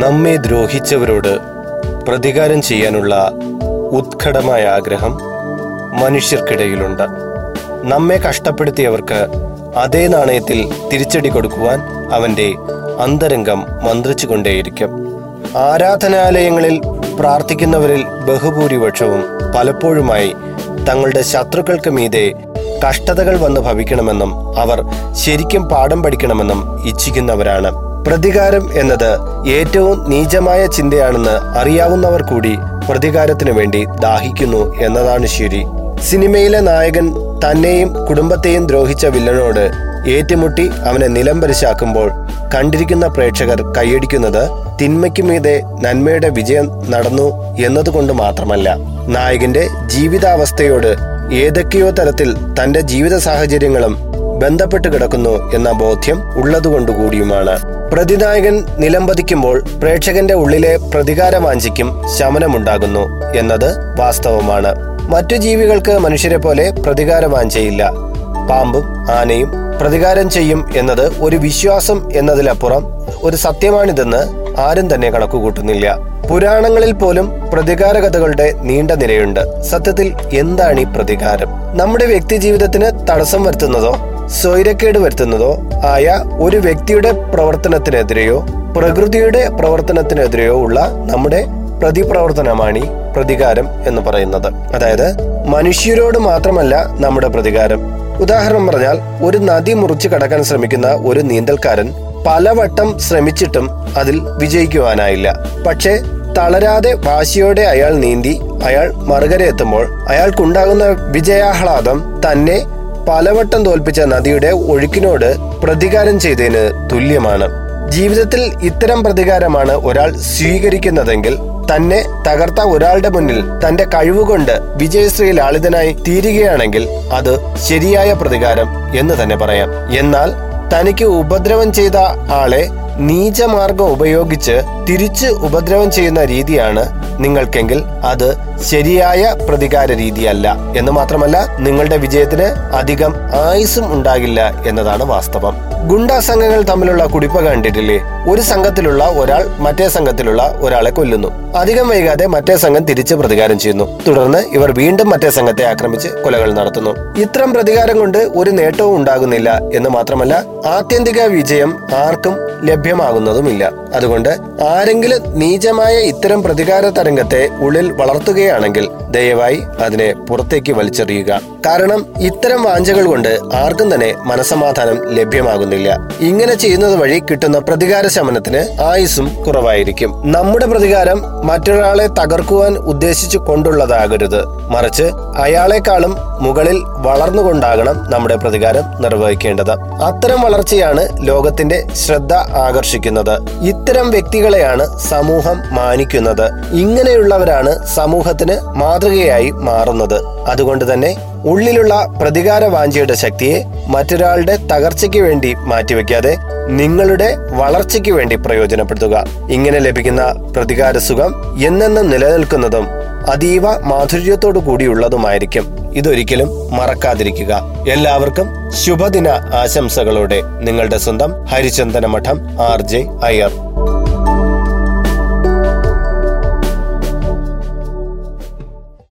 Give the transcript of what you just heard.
നമ്മെ ദ്രോഹിച്ചവരോട് പ്രതികാരം ചെയ്യാനുള്ള ഉത്കടമായ ആഗ്രഹം മനുഷ്യർക്കിടയിലുണ്ട്. നമ്മെ കഷ്ടപ്പെടുത്തിയവർക്ക് അതേ നാണയത്തിൽ തിരിച്ചടി കൊടുക്കുവാൻ അവന്റെ അന്തരംഗം മന്ത്രിച്ചുകൊണ്ടേയിരിക്കും. ആരാധനാലയങ്ങളിൽ പ്രാർത്ഥിക്കുന്നവരിൽ ബഹുഭൂരിപക്ഷവും പലപ്പോഴുമായി തങ്ങളുടെ ശത്രുക്കൾക്ക് മീതെ കഷ്ടതകൾ വന്ന് ഭവിക്കണമെന്നും അവർ ശരിക്കും പാഠം പഠിക്കണമെന്നും ഇച്ഛിക്കുന്നവരാണ്. പ്രതികാരം എന്നത് ഏറ്റവും നീചമായ ചിന്തയാണെന്ന് അറിയാവുന്നവർ കൂടി പ്രതികാരത്തിനു വേണ്ടി ദാഹിക്കുന്നു എന്നതാണ് ശരി. സിനിമയിലെ നായകൻ തന്നെയും കുടുംബത്തെയും ദ്രോഹിച്ച വില്ലനോട് ഏറ്റുമുട്ടി അവനെ നിലംപരിശാക്കുമ്പോൾ കണ്ടിരിക്കുന്ന പ്രേക്ഷകർ കൈയടിക്കുന്നത് തിന്മയ്ക്ക് മീതെ നന്മയുടെ വിജയം നടന്നു എന്നതുകൊണ്ട് മാത്രമല്ല നായകന്റെ ജീവിതാവസ്ഥയോട് ഏതൊക്കെയോ തരത്തിൽ തന്റെ ജീവിത സാഹചര്യങ്ങളും ബന്ധപ്പെട്ട് കിടക്കുന്നു എന്ന ബോധ്യം ഉള്ളതുകൊണ്ടുകൂടിയുമാണ്. പ്രതിനായകൻ നിലംപതിക്കുമ്പോൾ പ്രേക്ഷകന്റെ ഉള്ളിലെ പ്രതികാരവാഞ്ചിക്കും ശമനമുണ്ടാകുന്നു എന്നത് വാസ്തവമാണ്. മറ്റു ജീവികൾക്ക് മനുഷ്യരെ പോലെ പ്രതികാരവാഞ്ചയില്ല പാമ്പും ആനയും പ്രതികാരം ചെയ്യും എന്നത് ഒരു വിശ്വാസം എന്നതിലപ്പുറം ഒരു സത്യമാണിതെന്ന് ആരും തന്നെ കണക്കുകൂട്ടുന്നില്ല. പുരാണങ്ങളിൽ പോലും പ്രതികാര കഥകളുടെ നീണ്ട നിരയുണ്ട്. സത്യത്തിൽ എന്താണ് ഈ പ്രതികാരം? നമ്മുടെ വ്യക്തി ജീവിതത്തിന് തടസ്സം വരുത്തുന്നതോ സ്വൈരക്കേട് വരുത്തുന്നതോ ആയ ഒരു വ്യക്തിയുടെ പ്രവർത്തനത്തിനെതിരെയോ പ്രകൃതിയുടെ പ്രവർത്തനത്തിനെതിരെയോ ഉള്ള നമ്മുടെ പ്രതിപ്രവർത്തനമാണ് ഈ പ്രതികാരം എന്ന് പറയുന്നത്. അതായത് മനുഷ്യരോട് മാത്രമല്ല നമ്മുടെ പ്രതികാരം. ഉദാഹരണം പറഞ്ഞാൽ ഒരു നദി മുറിച്ച് കടക്കാൻ ശ്രമിക്കുന്ന ഒരു നീന്തൽക്കാരൻ പലവട്ടം ശ്രമിച്ചിട്ടും അതിൽ വിജയിക്കുവാനായില്ല. പക്ഷേ തളരാതെ വാശിയോടെ അയാൾ നീന്തി അയാൾ മറുകര എത്തുമ്പോൾ അയാൾക്കുണ്ടാകുന്ന വിജയാഹ്ലാദം തന്നെ പലവട്ടം തോൽപ്പിച്ച നദിയുടെ ഒഴുക്കിനോട് പ്രതികാരം ചെയ്തതിന് തുല്യമാണ്. ജീവിതത്തിൽ ഇത്തരം പ്രതികാരമാണ് ഒരാൾ സ്വീകരിക്കുന്നതെങ്കിൽ തന്നെ തകർത്ത ഒരാളുടെ മുന്നിൽ തന്റെ കഴിവുകൊണ്ട് വിജയശ്രീ ലാളിതനായി തീരുകയാണെങ്കിൽ അത് ശരിയായ പ്രതികാരം എന്ന് തന്നെ പറയാം. എന്നാൽ തനിക്ക് ഉപദ്രവം ചെയ്ത ആളെ നീചമാർഗം ഉപയോഗിച്ച് തിരിച്ച് ഉപദ്രവം ചെയ്യുന്ന രീതിയാണ് നിങ്ങൾക്കെങ്കിൽ അത് ശരിയായ പ്രതികാര രീതിയല്ല. എന്ന് മാത്രമല്ല നിങ്ങളുടെ വിജയത്തിന് അധികം ആയുസും ഉണ്ടാകില്ല എന്നതാണ് വാസ്തവം. ഗുണ്ടാ സംഘങ്ങൾ തമ്മിലുള്ള കുടിപ്പ കണ്ടിട്ടില്ലേ? ഒരു സംഘത്തിലുള്ള ഒരാൾ മറ്റേ സംഘത്തിലുള്ള ഒരാളെ കൊല്ലുന്നു. അധികം വൈകാതെ മറ്റേ സംഘം തിരിച്ച് പ്രതികാരം ചെയ്യുന്നു. തുടർന്ന് ഇവർ വീണ്ടും മറ്റേ സംഘത്തെ ആക്രമിച്ച് കൊലകൾ നടത്തുന്നു. ഇത്തരം പ്രതികാരം കൊണ്ട് ഒരു നേട്ടവും ഉണ്ടാകുന്നില്ല എന്ന് മാത്രമല്ല ആത്യന്തിക വിജയം ആർക്കും ലഭ്യമാകുന്നതുമില്ല. അതുകൊണ്ട് ആരെങ്കിലും നീചമായ ഇത്തരം പ്രതികാര തരംഗത്തെ ഉള്ളിൽ വളർത്തുകയാണെങ്കിൽ ദയവായി അതിനെ പുറത്തേക്ക് വലിച്ചെറിയുക. കാരണം ഇത്തരം വാഞ്ചകൾ കൊണ്ട് ആർക്കും തന്നെ മനസമാധാനം ലഭ്യമാകുന്നില്ല. ഇങ്ങനെ ചെയ്യുന്നത് വഴി കിട്ടുന്ന പ്രതികാര ശമനത്തിന് ആയുസ്സും കുറവായിരിക്കും. നമ്മുടെ പ്രതികാരം മറ്റൊരാളെ തകർക്കുവാൻ ഉദ്ദേശിച്ചു കൊണ്ടുള്ളതാകരുത്. മറിച്ച് അയാളെക്കാളും മുകളിൽ വളർന്നുകൊണ്ടാകണം നമ്മുടെ പ്രതികാരം നിർവഹിക്കേണ്ടത്. അത്തരം വളർച്ചയാണ് ലോകത്തിന്റെ ശ്രദ്ധ ആകർഷിക്കുന്നത്. ഇത്തരം വ്യക്തികളെയാണ് സമൂഹം മാനിക്കുന്നത്. ഇങ്ങനെയുള്ളവരാണ് സമൂഹത്തിന് മാതൃകയായി മാറുന്നത്. അതുകൊണ്ട് തന്നെ ഉള്ളിലുള്ള പ്രതികാര വാഞ്ചിയുടെ ശക്തിയെ മറ്റൊരാളുടെ തകർച്ചയ്ക്ക് വേണ്ടി മാറ്റിവെക്കാതെ നിങ്ങളുടെ വളർച്ചയ്ക്ക് വേണ്ടി പ്രയോജനപ്പെടുത്തുക. ഇങ്ങനെ ലഭിക്കുന്ന പ്രതികാര സുഖം എന്നെന്നും നിലനിൽക്കുന്നതും അതീവ മാധുര്യത്തോടു കൂടിയുള്ളതുമായിരിക്കും. ഇതൊരിക്കലും മറക്കാതിരിക്കുക. എല്ലാവർക്കും ശുഭദിന ആശംസകളോടെ നിങ്ങളുടെ സ്വന്തം ഹരിചന്ദന മഠം ആർ ജെ അയ്യർ.